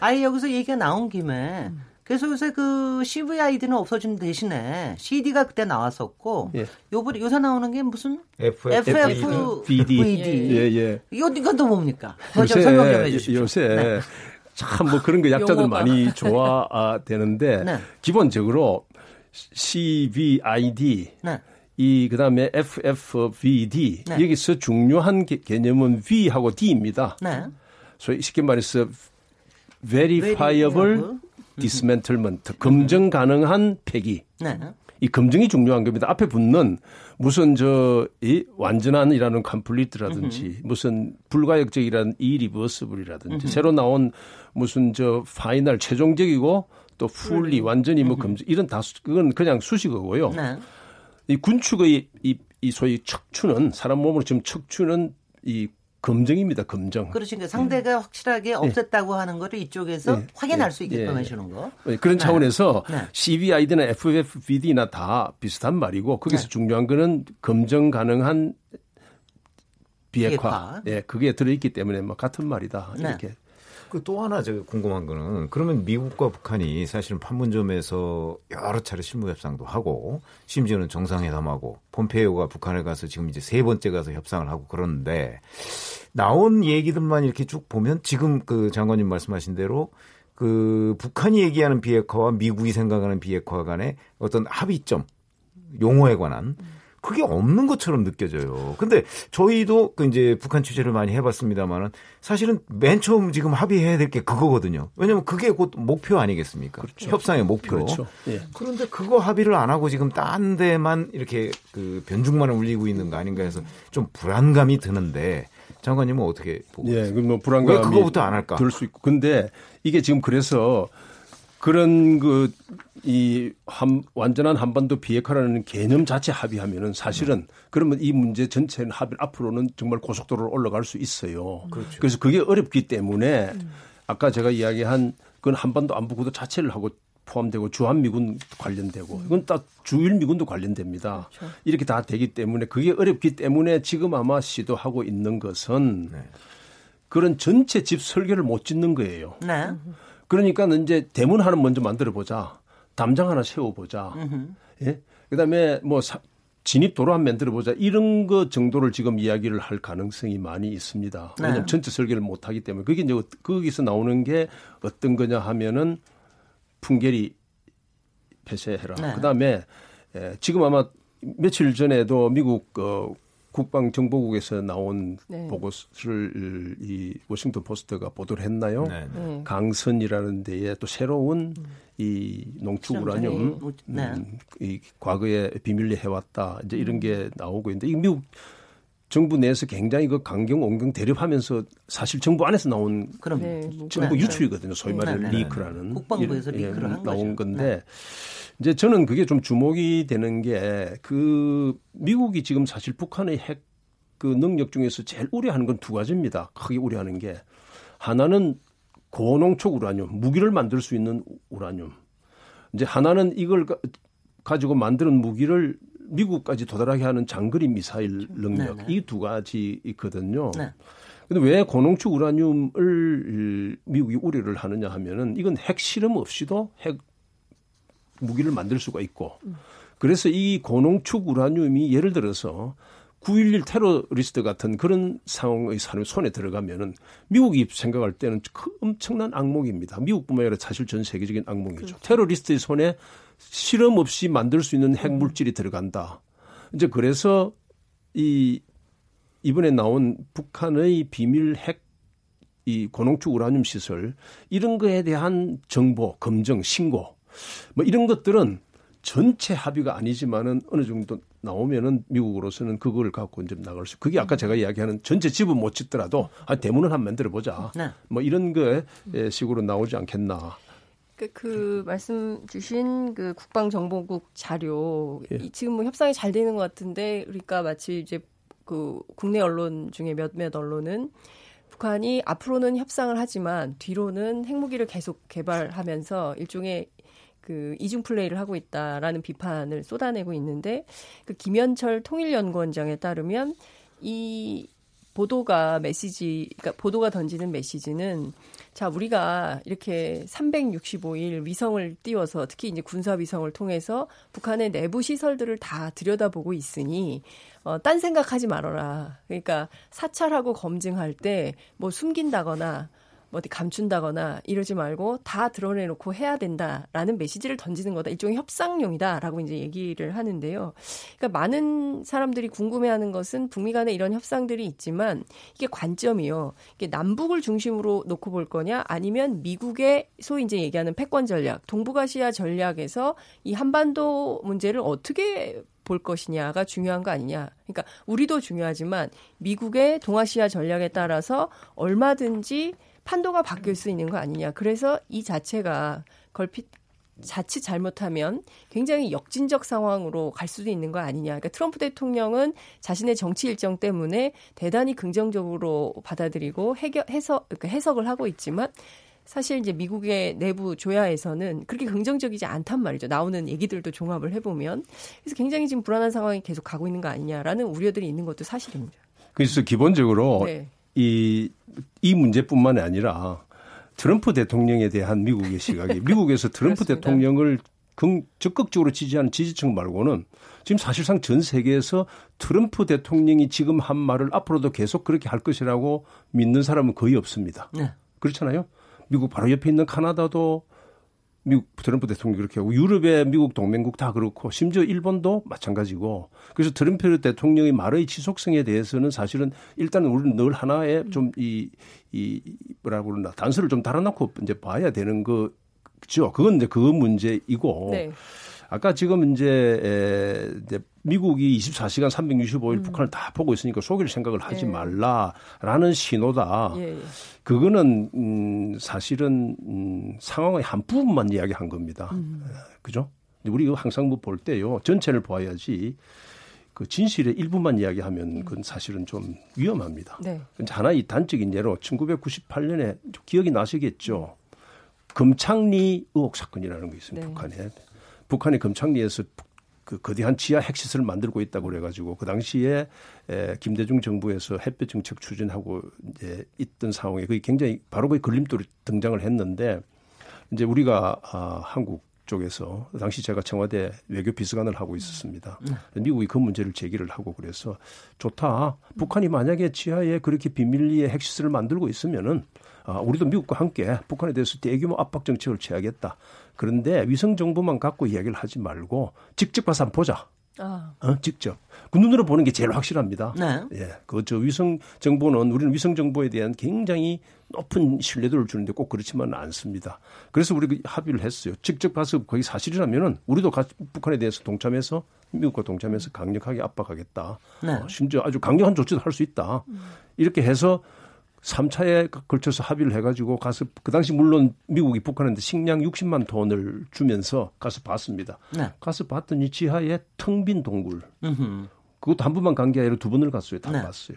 아예 여기서 얘기가 나온 김에 음. 그래서 요새 그 CVID는 없어진 대신에 CD가 그때 나왔었고 예. 요번에 요새 나오는 게 무슨 FFVD. 예, 예. 이거 이건 또 뭡니까? 요새 설명 좀 해주십시오. 요새 네. 참뭐 그런 거 약자들 용어가. 많이 좋아되는데 네. 기본적으로 CVID 네. 이 그다음에 FFVD 네. 여기서 중요한 개, 념은 V하고 D입니다. 네. 소위 쉽게 말해서 Verifiable dismantlement 검증 가능한 폐기. 네. 이 검증이 중요한 겁니다. 앞에 붙는 무슨 저 이 완전한이라는 complete라든지 무슨 불가역적이라는 irreversible이라든지 새로 나온 무슨 저 final 최종적이고 또 fully 완전히 뭐 검증 이런 다 그건 그냥 수식어고요. 네. 이 군축의 이, 이 소위 척추는 사람 몸으로 지금 척추는 이 검증입니다. 검증. 그러니까 상대가 네. 확실하게 없앴다고 네. 하는 거를 이쪽에서 네. 확인할 수 있게끔 네. 해주는 거. 그런 차원에서 네. CVID나 FFVD나 다 비슷한 말이고 거기서 네. 중요한 거는 검증 가능한 비핵화. 비핵화. 예, 그게 들어있기 때문에 뭐 같은 말이다. 이렇게 그 또 하나 제가 궁금한 거는 그러면 미국과 북한이 사실은 판문점에서 여러 차례 실무 협상도 하고 심지어는 정상회담하고 폼페이오가 북한에 가서 지금 이제 세 번째 가서 협상을 하고 그러는데 나온 얘기들만 이렇게 쭉 보면 지금 그 장관님 말씀하신 대로 그 북한이 얘기하는 비핵화와 미국이 생각하는 비핵화 간의 어떤 합의점 용어에 관한 그게 없는 것처럼 느껴져요. 근데 저희도 그 이제 북한 취재를 많이 해봤습니다만은 사실은 맨 처음 지금 합의해야 될 게 그거거든요. 왜냐하면 그게 곧 목표 아니겠습니까? 그렇죠. 협상의 목표. 그렇죠. 예. 그런데 그거 합의를 안 하고 지금 딴 데만 이렇게 그 변죽만을 울리고 있는 거 아닌가 해서 좀 불안감이 드는데 장관님은 어떻게 보고 예, 뭐 불안감이 왜 그거부터 안 할까? 들 수 있고. 근데 이게 지금 그래서 그런 그 이 완전한 한반도 비핵화라는 개념 자체 합의하면은 사실은 그러면 이 문제 전체는 합의 앞으로는 정말 고속도로로 올라갈 수 있어요. 그렇죠. 그래서 그게 어렵기 때문에 아까 제가 이야기한 그건 한반도 안보 구도 자체를 하고 포함되고 주한미군 관련되고 이건 딱 주일미군도 관련됩니다. 그렇죠. 이렇게 다 되기 때문에 그게 어렵기 때문에 지금 아마 시도하고 있는 것은 네. 그런 전체 집 설계를 못 짓는 거예요. 네. 그러니까 이제 대문 하나 먼저 만들어 보자. 담장 하나 세워 보자. 예? 그다음에 뭐 사, 진입 도로 한 만들어 보자. 이런 거 정도를 지금 이야기를 할 가능성이 많이 있습니다. 왜냐하면 네. 전체 설계를 못 하기 때문에 그게 이제 거기서 나오는 게 어떤 거냐 하면은 풍계리 폐쇄해라. 네. 그다음에 예, 지금 아마 며칠 전에도 미국 어, 국방정보국에서 나온 네. 보고서를 이 워싱턴 포스트가 보도를 했나요? 네. 네. 네. 강선이라는 데에 또 새로운 음. 이 농축 우라늄 음, 네. 이 과거에 비밀리 해왔다 이제 이런 게 나오고 있는데 이 미국 정부 내에서 굉장히 그 강경 온경 대립하면서 사실 정부 안에서 나온 그럼 네, 정부 유출이거든요. 소위 말해 네, leak라는 국방부에서 leak를 예, 한 나온 거죠. 건데 이제 저는 그게 좀 주목이 되는 게 그 미국이 지금 사실 북한의 핵 그 능력 중에서 제일 우려하는 건 두 가지입니다. 크게 우려하는 게 하나는 고농축 우라늄, 무기를 만들 수 있는 우라늄. 이제 하나는 이걸 가지고 만드는 무기를 미국까지 도달하게 하는 장거리 미사일 능력 이 두 가지 있거든요. 네. 근데 왜 고농축 우라늄을 미국이 우려를 하느냐 하면은 이건 핵 실험 없이도 핵 무기를 만들 수가 있고 그래서 이 고농축 우라늄이 예를 들어서 9.11 테러리스트 같은 그런 상황의 사람이 손에 들어가면은 미국이 생각할 때는 그 엄청난 악몽입니다. 미국뿐만 아니라 사실 전 세계적인 악몽이죠. 그렇죠. 테러리스트의 손에 실험 없이 만들 수 있는 핵물질이 들어간다. 이제 그래서 이 이번에 나온 북한의 비밀 핵 이 고농축 우라늄 시설 이런 거에 대한 정보, 검증, 신고 뭐 이런 것들은 전체 합의가 아니지만은 어느 정도 나오면은 미국으로서는 그걸 갖고 이제 나갈 수. 그게 아까 제가 이야기하는 전체 집은 못 짓더라도 아 대문을 한번 만들어 보자. 네. 뭐 이런 거 식으로 나오지 않겠나. 그, 그 말씀 주신 그 국방정보국 자료 예. 지금 뭐 협상이 잘 되는 것 같은데 그러니까 마치 이제 그 국내 언론 중에 몇몇 언론은 북한이 앞으로는 협상을 하지만 뒤로는 핵무기를 계속 개발하면서 일종의 그 이중 플레이를 하고 있다라는 비판을 쏟아내고 있는데 그 김현철 통일연구원장에 따르면 이 보도가 메시지, 그러니까 보도가 던지는 메시지는 자, 우리가 이렇게 365일 위성을 띄워서 특히 이제 군사 위성을 통해서 북한의 내부 시설들을 다 들여다보고 있으니 어, 딴 생각하지 말아라. 그러니까 사찰하고 검증할 때 뭐 숨긴다거나 뭐 어디 감춘다거나 이러지 말고 다 드러내놓고 해야 된다라는 메시지를 던지는 거다. 일종의 협상용이다라고 이제 얘기를 하는데요. 그러니까 많은 사람들이 궁금해하는 것은 북미 간에 이런 협상들이 있지만 이게 관점이요. 이게 남북을 중심으로 놓고 볼 거냐 아니면 미국의 소위 이제 얘기하는 패권 전략, 동북아시아 전략에서 이 한반도 문제를 어떻게 볼 것이냐가 중요한 거 아니냐. 그러니까 우리도 중요하지만 미국의 동아시아 전략에 따라서 얼마든지 판도가 바뀔 수 있는 거 아니냐. 그래서 이 자체가 걸핏 자칫 잘못하면 굉장히 역진적 상황으로 갈 수도 있는 거 아니냐. 그러니까 트럼프 대통령은 자신의 정치 일정 때문에 대단히 긍정적으로 받아들이고 해결, 해석, 그러니까 해석을 하고 있지만 사실 이제 미국의 내부 조야에서는 그렇게 긍정적이지 않단 말이죠. 나오는 얘기들도 종합을 해보면. 그래서 굉장히 지금 불안한 상황이 계속 가고 있는 거 아니냐라는 우려들이 있는 것도 사실입니다. 그래서 기본적으로 네. 이, 이 문제뿐만이 아니라 트럼프 대통령에 대한 미국의 시각이 미국에서 트럼프 대통령을 긍, 적극적으로 지지하는 지지층 말고는 지금 사실상 전 세계에서 트럼프 대통령이 지금 한 말을 앞으로도 계속 그렇게 할 것이라고 믿는 사람은 거의 없습니다. 네. 그렇잖아요. 미국 바로 옆에 있는 카나다도 미국 트럼프 대통령이 그렇게 하고 유럽의 미국 동맹국 다 그렇고 심지어 일본도 마찬가지고 그래서 트럼프 대통령의 말의 지속성에 대해서는 사실은 일단 우리는 늘 하나의 좀 이 이 뭐라고 그러나 단서를 좀 달아놓고 이제 봐야 되는 거죠. 그건 이제 그 문제이고 네. 아까 지금 이제, 에, 이제 미국이 24시간 365일 음. 북한을 다 보고 있으니까 속일 생각을 하지 예. 말라라는 신호다. 예, 예. 그거는 음, 사실은 음, 상황의 한 부분만 이야기한 겁니다. 음. 그죠? 우리 항상 뭐 볼 때요 전체를 봐야지 그 진실의 일부만 이야기하면 음. 그건 사실은 좀 위험합니다. 네. 하나의 단적인 예로 1998년에 기억이 나시겠죠. 금창리 의혹 사건이라는 게 있습니다. 네. 북한에. 북한이 금창리에서 그 거대한 지하 핵시설을 만들고 있다고 그래가지고 그 당시에 에, 김대중 정부에서 햇볕 정책 추진하고 이제 있던 상황에 그게 굉장히 바로 그 걸림돌이 등장을 했는데 이제 우리가 아, 한국 쪽에서 당시 제가 청와대 외교 비서관을 하고 있었습니다. 음. 미국이 그 문제를 제기를 하고 그래서 좋다. 북한이 만약에 지하에 그렇게 비밀리에 핵시설을 만들고 있으면은 아, 우리도 미국과 함께 북한에 대해서 대규모 압박 정책을 취하겠다. 그런데 위성 정보만 갖고 이야기를 하지 말고 직접 가서 한번 보자. 아. 어, 직접. 그 눈으로 보는 게 제일 확실합니다. 네. 예. 그 저 위성 정보는 우리는 위성 정보에 대한 굉장히 높은 신뢰도를 주는데 꼭 그렇지만은 않습니다. 그래서 우리가 그 합의를 했어요. 직접 가서 거기 사실이라면은 우리도 가, 북한에 대해서 동참해서 미국과 동참해서 강력하게 압박하겠다. 네. 어, 심지어 아주 강력한 조치도 할 수 있다. 음. 이렇게 해서 3차에 걸쳐서 합의를 해가지고 가서 그 당시 물론 미국이 북한한테 식량 60만 톤을 주면서 가서 봤습니다. 네. 가서 봤더니 지하에 텅 빈 동굴. 음흠. 그것도 한 번만 간 게 아니라 두 번을 갔어요. 다 네. 봤어요.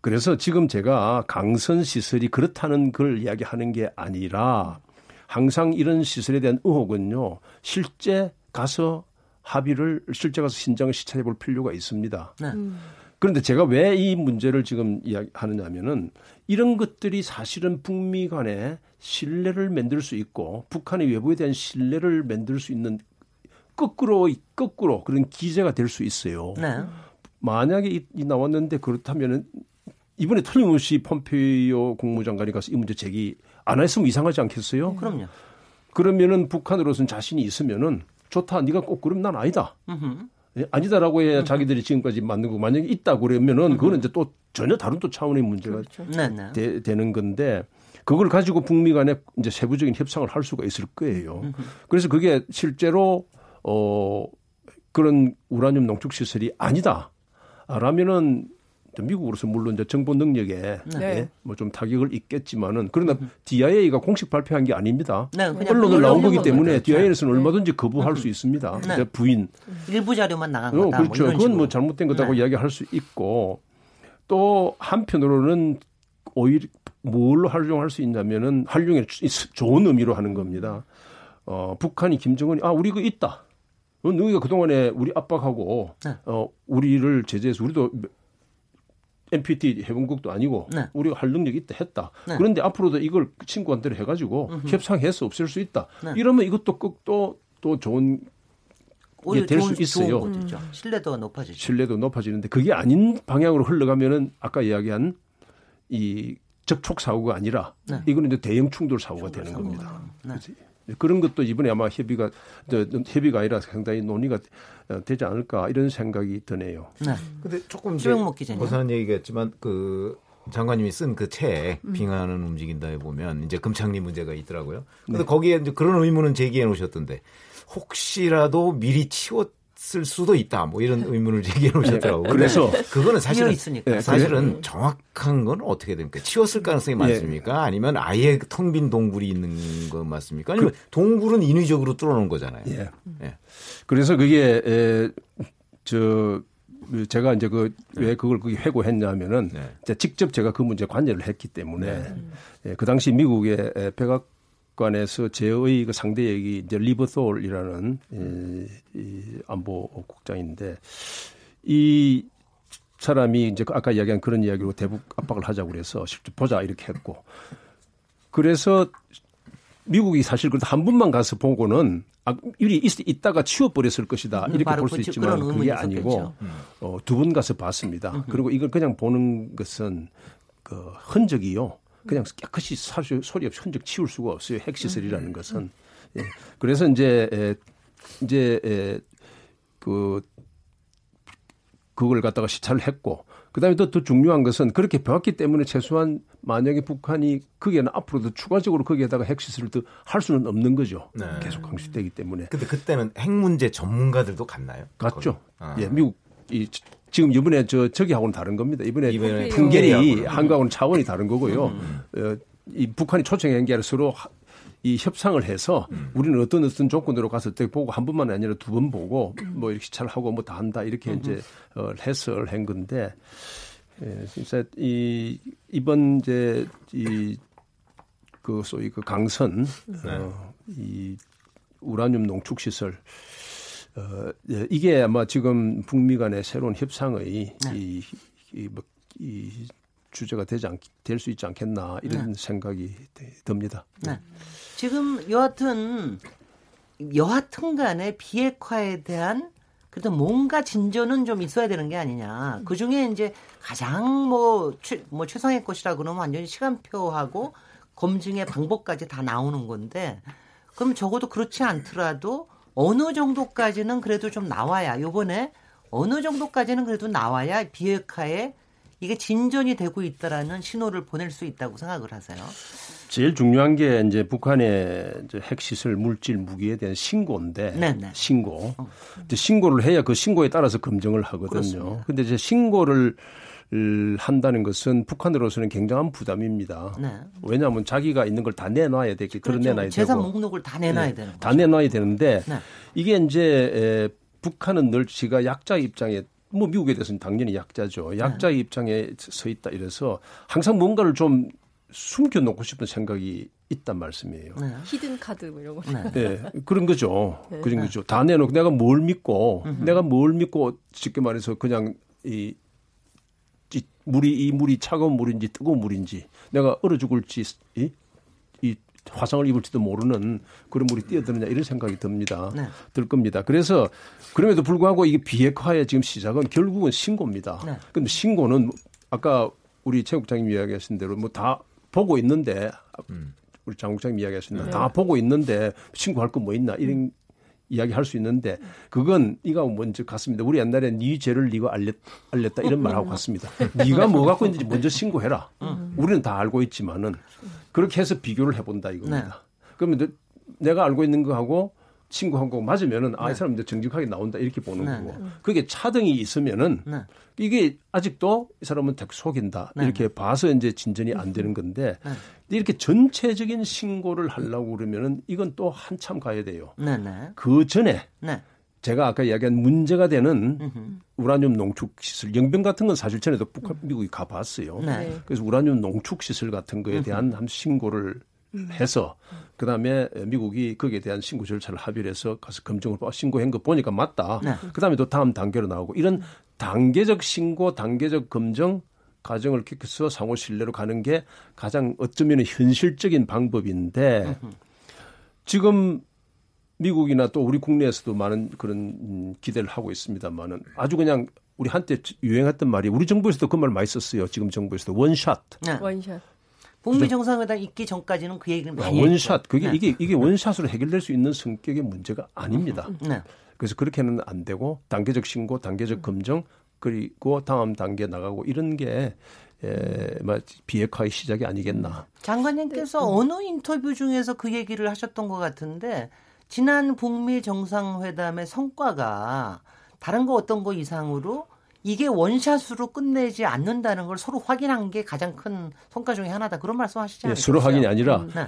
그래서 지금 제가 강선 시설이 그렇다는 걸 이야기하는 게 아니라 항상 이런 시설에 대한 의혹은요. 실제 가서 합의를 실제 가서 신장을 시찰해 볼 필요가 있습니다. 네. 음. 그런데 제가 왜 이 문제를 지금 이야기하느냐면은 이런 것들이 사실은 북미 간에 신뢰를 만들 수 있고 북한의 외부에 대한 신뢰를 만들 수 있는 거꾸로 거꾸로 그런 기제가 될 수 있어요. 네. 만약에 이, 이 나왔는데 그렇다면은 이번에 틀림없이 폼페이오 국무장관이 가서 이 문제 제기 안 했으면 이상하지 않겠어요? 그럼요. 그러면은 북한으로서는 자신이 있으면은 좋다. 네가 꼭 그럼 난 아니다. 예, 아니다라고 해야 자기들이 지금까지 만든 거 만약에 있다 그러면은 그거는 이제 또 전혀 다른 또 차원의 문제가 그렇죠. 네, 네. 되, 되는 건데 그걸 가지고 북미 간에 이제 세부적인 협상을 할 수가 있을 거예요. 그래서 그게 실제로 어 그런 우라늄 농축 시설이 아니다. 라면은 미국으로서 물론 이제 정보 능력에 네. 예, 뭐좀 타격을 입겠지만은 그러나 음. DIA가 공식 발표한 게 아닙니다. 네, 언론을 나온 거기 때문에 DIA에서는 네. 얼마든지 거부할 음. 수 있습니다. 네. 부인 일부 자료만 나간 어, 거다. 그렇죠. 뭐 그건 뭐 잘못된 거다고 네. 이야기할 수 있고 또 한편으로는 오히려 뭘로 활용할 수 있냐면은 활용의 좋은 의미로 하는 겁니다. 어, 북한이 김정은이 아 우리 그 있다. 어, 너희가 그동안에 우리 압박하고 네. 어, 우리를 제재해서 우리도 NPT 해본국도 아니고 네. 우리가 할 능력이 있다 했다. 네. 그런데 앞으로도 이걸 친구한테 해가지고 음흠. 협상해서 없앨 수 있다. 네. 이러면 이것도 또또 또 좋은 게 될 수 있어요. 음. 신뢰도가 높아지죠. 신뢰도 높아지는데 그게 아닌 방향으로 흘러가면은 아까 이야기한 이 접촉 사고가 아니라 네. 이거는 이제 대형 충돌 사고가 충돌 되는 사고. 겁니다. 네. 그런 것도 이번에 아마 협의가 저, 협의가 아니라 상당히 논의가 어, 되지 않을까 이런 생각이 드네요. 네. 근데 조금 벗어난 얘기겠지만 그 장관님이 쓴 그 책 빙하는 움직인다에 보면 이제 금창리 문제가 있더라고요. 근데 네. 거기에 이제 그런 의문은 제기해 놓으셨던데 혹시라도 미리 치웠 쓸 수도 있다. 뭐 이런 의문을 제기해 놓으셨더라고요. 네. 그래서 그거는 사실은 네, 사실은 정확한 건 어떻게 됩니까? 치웠을 가능성이 네. 많습니까? 아니면 아예 텅 빈 동굴이 있는 거 맞습니까? 아니면 그, 동굴은 인위적으로 뚫어놓은 거잖아요. 예. 예. 그래서 그게 에, 저 제가 이제 그 왜 그걸 그게 회고했냐면은 네. 직접 제가 그 문제 관여를 했기 때문에 네. 예, 그 당시 미국의 백악 관에서 제의 그 상대역이 이제 리버솔이라는 이, 이 안보국장인데 이 사람이 이제 그 아까 이야기한 그런 이야기로 대북 압박을 하자고 그래서 실제 보자 이렇게 했고 그래서 미국이 사실 그래도 한 번만 가서 보고는 아, 일이 있, 있다가 치워버렸을 것이다 음, 이렇게 볼 수 있지만 그게 아니고 어, 두번 가서 봤습니다. 그리고 이걸 그냥 보는 것은 그 흔적이요. 그냥 깨끗이 사실 소리 없이 흔적 치울 수가 없어요. 핵시설이라는 것은. 예. 그래서 이제 에, 이제 에, 그 그걸 갖다가 시찰을 했고 그다음에 또, 더 중요한 것은 그렇게 배웠기 때문에 최소한 만약에 북한이 거기에는 앞으로도 추가적으로 거기에다가 핵시설을 더 할 수는 없는 거죠. 네. 계속 강수되기 때문에. 근데 그때는 핵 문제 전문가들도 갔나요? 갔죠. 아. 예, 미국 이 지금 이번에 저 저기하고는 다른 겁니다. 이번에, 이번에 풍계리 한국하고는 차원이 다른 거고요. 음. 어, 이 북한이 초청한 게 아니라 서로 이 협상을 해서 음. 우리는 어떤 어떤 조건으로 가서 때 보고 한 번만 아니라 두 번 보고 뭐 이렇게 시찰하고 뭐 다 한다 이렇게 음. 이제 어, 해석을 한 건데 예, 진짜 이 이번 이제 이그 소위 그 강선 네. 어, 이 우라늄 농축 시설 어, 예, 이게 아마 지금 북미 간의 새로운 협상의 네. 이, 이, 뭐, 이 주제가 되지 않, 될 수 있지 않겠나 이런 네. 생각이 듭니다. 네. 지금 여하튼 여하튼 간에 비핵화에 대한 그래도 뭔가 진전은 좀 있어야 되는 게 아니냐. 그 중에 이제 가장 뭐, 최, 뭐 최상의 것이라 그러면 완전히 시간표하고 검증의 방법까지 다 나오는 건데 그럼 적어도 그렇지 않더라도 어느 정도까지는 그래도 좀 나와야 요번에 어느 정도까지는 그래도 나와야 비핵화에 이게 진전이 되고 있다라는 신호를 보낼 수 있다고 생각을 하세요. 제일 중요한 게 이제 북한의 핵시설 물질 무기에 대한 신고인데 네네. 네. 신고. 어. 이제 신고를 해야 그 신고에 따라서 검증을 하거든요. 근데 이제 신고를 한다는 것은 북한으로서는 굉장한 부담입니다. 네. 왜냐하면 자기가 있는 걸 다 내놔야 되기 그렇죠. 드러내놔야 재산 되고 재산 목록을 다 내놔야 네. 되는 다 내놔야 되는데 네. 이게 이제 에, 북한은 늘 지가 약자 입장에 뭐 미국에 대해서는 당연히 약자죠. 약자 의 입장에 서 있다 이래서 항상 뭔가를 좀 숨겨놓고 싶은 생각이 있단 말씀이에요. 네. 히든 카드 뭐 이런 거. 네. 네. 그런 거죠. 네. 그런 거죠. 다 내놓고 내가 뭘 믿고 음흠. 내가 뭘 믿고 쉽게 말해서 그냥 이, 이 물이 이 물이 차가운 물인지 뜨거운 물인지 내가 얼어 죽을지 이, 이 화상을 입을지도 모르는 그런 물이 뛰어드느냐 이런 생각이 듭니다. 네. 들 겁니다. 그래서 그럼에도 불구하고 이게 비핵화의 지금 시작은 결국은 신고입니다. 네. 근데 신고는 아까 우리 최 국장님 이야기하신 대로 뭐 다 보고 있는데 음. 우리 장 국장님 이야기하신 대로 네. 다 보고 있는데 신고할 거 뭐 있나 이런 이야기할 수 있는데 그건 이거 먼저 같습니다. 우리 옛날에 네 죄를 네가 알렸, 알렸다 이런 말하고 같습니다. 네가 뭐 갖고 있는지 먼저 신고해라. 음. 우리는 다 알고 있지만은 그렇게 해서 비교를 해본다 이겁니다. 네. 그러면 내가 알고 있는 거하고 친구하고 맞으면은 아, 이 네. 사람 이제 정직하게 나온다 이렇게 보는 네. 거고. 그게 차등이 있으면은 네. 이게 아직도 이 사람은 대 속인다 네. 이렇게 봐서 이제 진전이 안 되는 건데 네. 이렇게 전체적인 신고를 하려고 그러면은 이건 또 한참 가야 돼요. 네, 그 전에 제가 아까 이야기한 문제가 되는 우라늄 농축 시설, 영병 같은 건 사실 전에도 북한, 미국이 가봤어요. 그래서 우라늄 농축 시설 같은 거에 대한 한 신고를 해서 그다음에 미국이 거기에 대한 신고 절차를 합의를 해서 가서 검증을 신고한 거 보니까 맞다. 네. 그다음에 또 다음 단계로 나오고 이런 단계적 신고, 단계적 검증 과정을 겪어서 상호 신뢰로 가는 게 가장 어쩌면 현실적인 방법인데 지금 미국이나 또 우리 국내에서도 많은 그런 기대를 하고 있습니다만은 아주 그냥 우리 한때 유행했던 말이 우리 정부에서도 그 말 많이 썼어요. 지금 정부에서도 one shot. 네. one shot. 북미 정상회담 있기 전까지는 그 얘기를 많이 아, one shot. 그게 네. 이게 이게 one shot으로 해결될 수 있는 성격의 문제가 아닙니다. 네. 그래서 그렇게는 안 되고 단계적 신고, 단계적 검증 그리고 다음 단계 나가고 이런 게 예, 비핵화의 시작이 아니겠나. 장관님께서 네. 어느 인터뷰 중에서 그 얘기를 하셨던 것 같은데 지난 북미 정상회담의 성과가 다른 거 어떤 거 이상으로 이게 원샷으로 끝내지 않는다는 걸 서로 확인한 게 가장 큰 성과 중의 하나다. 그런 말씀 하시지 않나요? 예, 서로 확인이 아니라 네.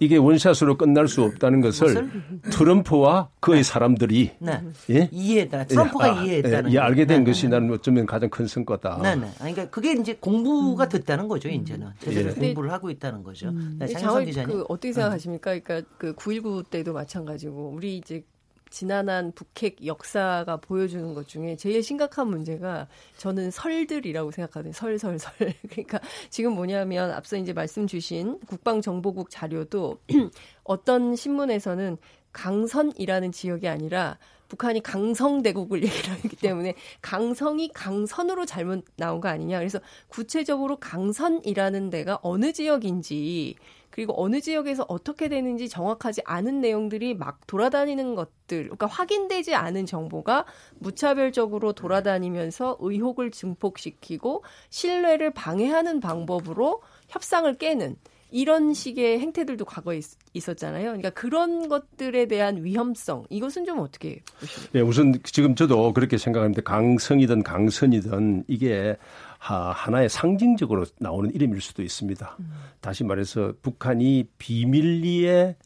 이게 원샷으로 끝날 수 없다는 것을 트럼프와 그의 사람들이 네. 예? 이해했다. 트럼프가 예. 아, 이해했다는 예, 알게 된 네. 것이 나는 어쩌면 가장 큰 성과다. 네, 네. 그러니까 그게 이제 공부가 음. 됐다는 거죠, 이제는. 제대로 예. 공부를 하고 있다는 거죠. 음. 네, 장선 기자님. 그 어떻게 생각하십니까? 그러니까 그 9.19 때도 마찬가지고 우리 이제 지난한 북핵 역사가 보여주는 것 중에 제일 심각한 문제가 저는 설들이라고 생각하거든요. 설, 설, 설. 그러니까 지금 뭐냐면 앞서 이제 말씀 주신 국방정보국 자료도 어떤 신문에서는 강선이라는 지역이 아니라 북한이 강성대국을 얘기를 하기 때문에 강성이 강선으로 잘못 나온 거 아니냐. 그래서 구체적으로 강선이라는 데가 어느 지역인지 그리고 어느 지역에서 어떻게 되는지 정확하지 않은 내용들이 막 돌아다니는 것들, 그러니까 확인되지 않은 정보가 무차별적으로 돌아다니면서 의혹을 증폭시키고 신뢰를 방해하는 방법으로 협상을 깨는 이런 식의 행태들도 과거에 있, 었잖아요 그러니까 그런 것들에 대한 위험성 이것은 좀 어떻게 보십니까? 네, 우선 지금 저도 그렇게 생각합니다. 강성이든 강선이든 이게 하나의 상징적으로 나오는 이름일 수도 있습니다. 음. 다시 말해서 북한이 비밀리에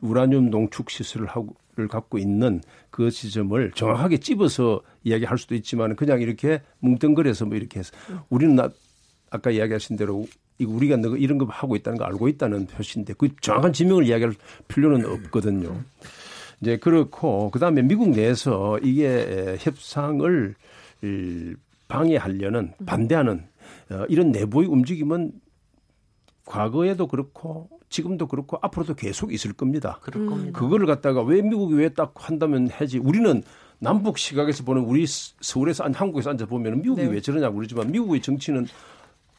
우라늄 농축 시설을 하고 를 갖고 있는 그 지점을 정확하게 찝어서 이야기할 수도 있지만 그냥 이렇게 뭉뚱그려서 뭐 이렇게 해서 우리는 나, 아까 이야기하신 대로 우리가 이런 거 하고 있다는 거 알고 있다는 표시인데 그 정확한 지명을 이야기할 필요는 없거든요. 이제 그렇고 그다음에 미국 내에서 이게 협상을 방해하려는 반대하는 어, 이런 내부의 움직임은 과거에도 그렇고 지금도 그렇고 앞으로도 계속 있을 겁니다. 그럴 겁니다. 그거를 갖다가 왜 미국이 왜 딱 한다면 해지 우리는 남북 시각에서 보는 우리 서울에서 한국에서 앉아 보면 미국이 네. 왜 저러냐고 그러지만 미국의 정치는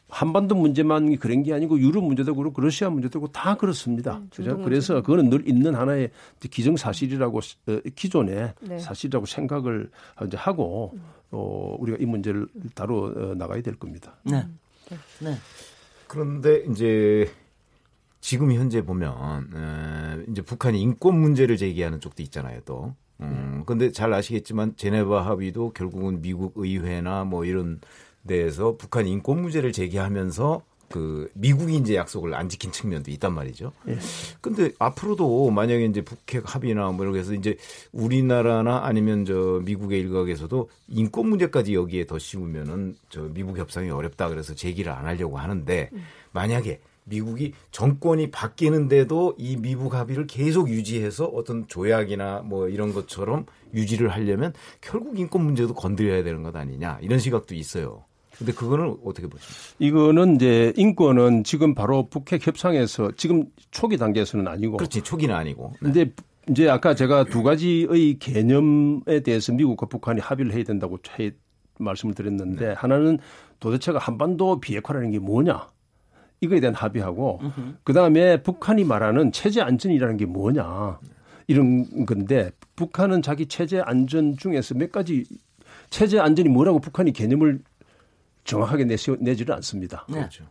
한반도 문제만 그런 게 아니고 유럽 문제도 그렇고 러시아 문제도 그렇고 다 그렇습니다. 음, 그죠? 그래서 그거는 늘 있는 하나의 기정사실이라고 어, 기존의 네. 사실이라고 생각을 이제 하고 음. 어, 우리가 이 문제를 다뤄 어, 나가야 될 겁니다. 네. 음. 네. 그런데 이제 지금 현재 보면 에, 이제 북한이 인권 문제를 제기하는 쪽도 있잖아요, 또. 음, 근데 잘 아시겠지만 제네바 합의도 결국은 미국 의회나 뭐 이런 데에서 북한 인권 문제를 제기하면서 그 미국이 이제 약속을 안 지킨 측면도 있단 말이죠. 예. 근데 앞으로도 만약에 이제 북핵 합의나 뭐 이렇게 해서 이제 우리나라나 아니면 저 미국의 일각에서도 인권 문제까지 여기에 더 씌우면은 저 미국 협상이 어렵다 그래서 제기를 안 하려고 하는데 만약에 미국이 정권이 바뀌는데도 이 미국 합의를 계속 유지해서 어떤 조약이나 뭐 이런 것처럼 유지를 하려면 결국 인권 문제도 건드려야 되는 것 아니냐 이런 시각도 있어요. 근데 그거는 어떻게 보십니까? 이거는 이제 인권은 지금 바로 북핵 협상에서 지금 초기 단계에서는 아니고 그렇지 초기는 아니고. 네. 근데 이제 아까 제가 두 가지의 개념에 대해서 미국과 북한이 합의를 해야 된다고 해 말씀을 드렸는데 네. 하나는 도대체가 한반도 비핵화라는 게 뭐냐? 이거에 대한 합의하고 그 다음에 북한이 말하는 체제 안전이라는 게 뭐냐 이런 건데 북한은 자기 체제 안전 중에서 몇 가지 체제 안전이 뭐라고 북한이 개념을 정확하게 내시, 내지를 않습니다. 네. 그렇죠.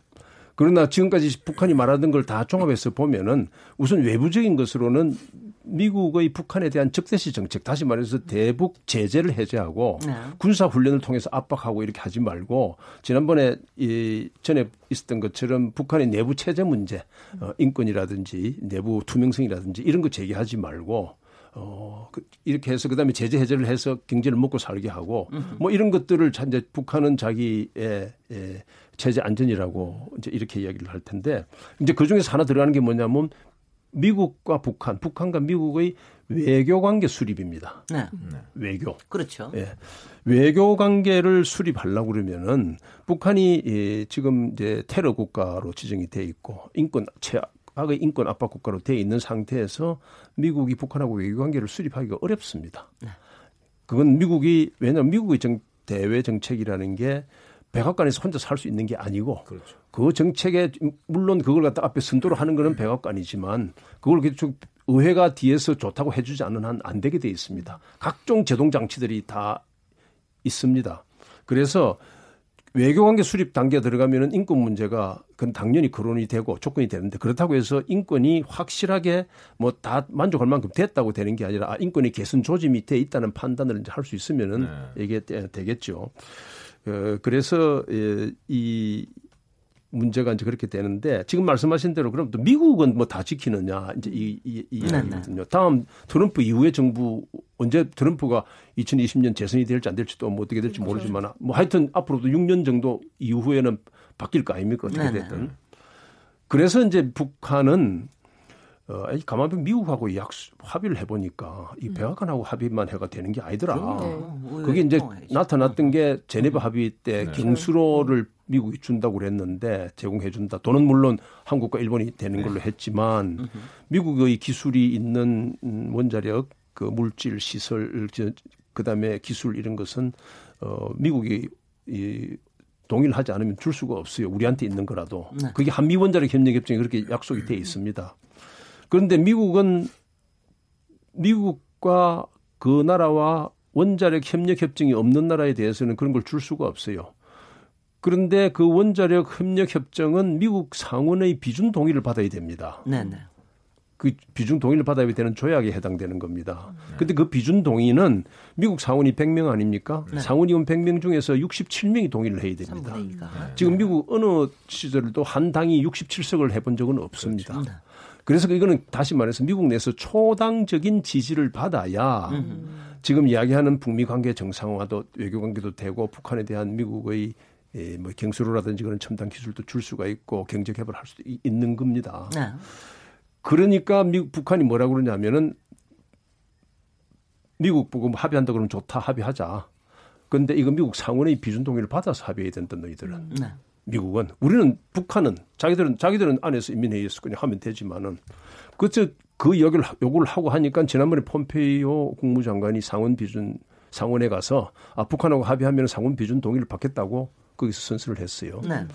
그러나 지금까지 북한이 말하던 걸 다 종합해서 보면은 우선 외부적인 것으로는 미국의 북한에 대한 적대시 정책 다시 말해서 대북 제재를 해제하고 네. 군사 훈련을 통해서 압박하고 이렇게 하지 말고 지난번에 이 전에 있었던 것처럼 북한의 내부 체제 문제 어, 인권이라든지 내부 투명성이라든지 이런 거 제기하지 말고 어, 그, 이렇게 해서 그다음에 제재 해제를 해서 경제를 먹고 살게 하고 뭐 이런 것들을 이제 북한은 자기의 예, 체제 안전이라고 이제 이렇게 이야기를 할 텐데 이제 그 중에서 하나 들어가는 게 뭐냐면 미국과 북한, 북한과 미국의 외교 관계 수립입니다. 네. 외교. 그렇죠. 예. 외교 관계를 수립하려고 그러면은 북한이 예, 지금 이제 테러 국가로 지정이 돼 있고 인권 최악 의 인권 압박 국가로 돼 있는 상태에서 미국이 북한하고 외교 관계를 수립하기가 어렵습니다. 네. 그건 미국이 왜냐하면 미국의 정, 대외 정책이라는 게 백악관에서 혼자 살 수 있는 게 아니고 그렇죠. 그 정책에 물론 그걸 갖다 앞에 선도를 하는 거는 백악관이지만 그걸 계속 의회가 뒤에서 좋다고 해주지 않는 한 안 되게 돼 있습니다. 각종 제동 장치들이 다 있습니다. 그래서 외교관계 수립 단계에 들어가면은 인권 문제가 그건 당연히 거론이 되고 조건이 되는데 그렇다고 해서 인권이 확실하게 뭐 다 만족할 만큼 됐다고 되는 게 아니라 아, 인권이 개선 조지 밑에 있다는 판단을 할수 있으면은 네. 이게 되겠죠. 어, 그래서 예, 이 문제가 이제 그렇게 되는데 지금 말씀하신 대로 그럼 또 미국은 뭐 다 지키느냐 이제 이, 이, 이 네, 네. 이야기거든요. 다음 트럼프 이후에 정부 언제 트럼프가 2020년 재선이 될지 안 될지도 뭐 어떻게 될지 그렇죠. 모르지만 뭐 하여튼 앞으로도 6년 정도 이후에는 바뀔 거 아닙니까 어떻게 네, 됐든. 그래서 이제 북한은 어, 가만히 미국하고 약 합의를 해보니까 이 음. 백악관하고 합의만 해가 되는 게 아니더라. 네. 그게 이제 나타났던 게 제네바 음. 합의 때 네. 경수로를 미국이 준다고 그랬는데 제공해 준다. 돈은 물론 한국과 일본이 되는 걸로 네. 했지만 미국의 기술이 있는 원자력 그 물질 시설 그다음에 기술 이런 것은 어 미국이 이 동의를 하지 않으면 줄 수가 없어요. 우리한테 있는 거라도. 네. 그게 한미 원자력 협력 협정에 그렇게 약속이 돼 있습니다. 그런데 미국은 미국과 그 나라와 원자력 협력 협정이 없는 나라에 대해서는 그런 걸 줄 수가 없어요. 그런데 그 원자력 협력 협정은 미국 상원의 비준 동의를 받아야 됩니다. 네 네. 그 비준 동의를 받아야 되는 조약에 해당되는 겁니다. 네. 근데 그 비준 동의는 미국 상원이 100명 아닙니까? 네. 상원 의원 100명 중에서 67명이 동의를 해야 됩니다. 네. 지금 미국 어느 시절도 한 당이 67석을 해본 적은 없습니다. 그렇죠. 그래서 이거는 다시 말해서 미국 내에서 초당적인 지지를 받아야 음. 지금 이야기하는 북미 관계 정상화도 외교 관계도 되고 북한에 대한 미국의 예, 뭐 경수로라든지 그런 첨단 기술도 줄 수가 있고 경제 개발할 수도 있는 겁니다. 네. 그러니까 미국 북한이 뭐라고 그러냐면은 미국 보고 합의한다 그러면 좋다 합의하자. 그런데 이거 미국 상원의 비준 동의를 받아서 합의해야 된다 너희들은. 네. 미국은 우리는 북한은 자기들은 자기들은 안에서 인민회의에서 그냥 하면 되지만은 그저 그 여기를 요구를 하고 하니까 지난번에 폼페이오 국무장관이 상원 비준 상원에 가서 아 북한하고 합의하면 상원 비준 동의를 받겠다고 거기서 선수를 했어요. 네.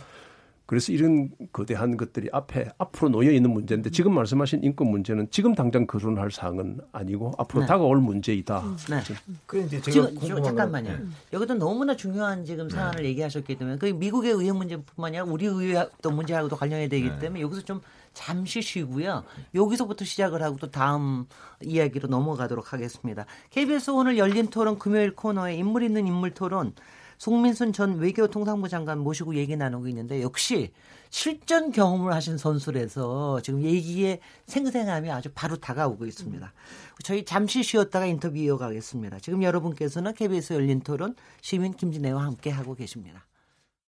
그래서 이런 거대한 것들이 앞에 앞으로 놓여 있는 문제인데 지금 말씀하신 인권 문제는 지금 당장 거론할 사항은 아니고 앞으로 네. 다가올 문제이다. 네. 그 이제 제가 지금 잠깐만요. 네. 여기도 너무나 중요한 지금 네. 사안을 네. 얘기하셨기 때문에 그 미국의 의회 문제뿐만 아니라 우리 의회도 문제하고도 관련이 되기 네. 때문에 여기서 좀 잠시 쉬고요. 여기서부터 시작을 하고 또 다음 이야기로 넘어가도록 하겠습니다. KBS 오늘 열린 토론 금요일 코너에 인물 있는 인물 토론 송민순 전 외교통상부 장관 모시고 얘기 나누고 있는데 역시 실전 경험을 하신 선수라서 지금 얘기에 생생함이 아주 바로 다가오고 있습니다. 저희 잠시 쉬었다가 인터뷰 이어가겠습니다. 지금 여러분께서는 KBS 열린 토론 시민 김진애와 함께 하고 계십니다.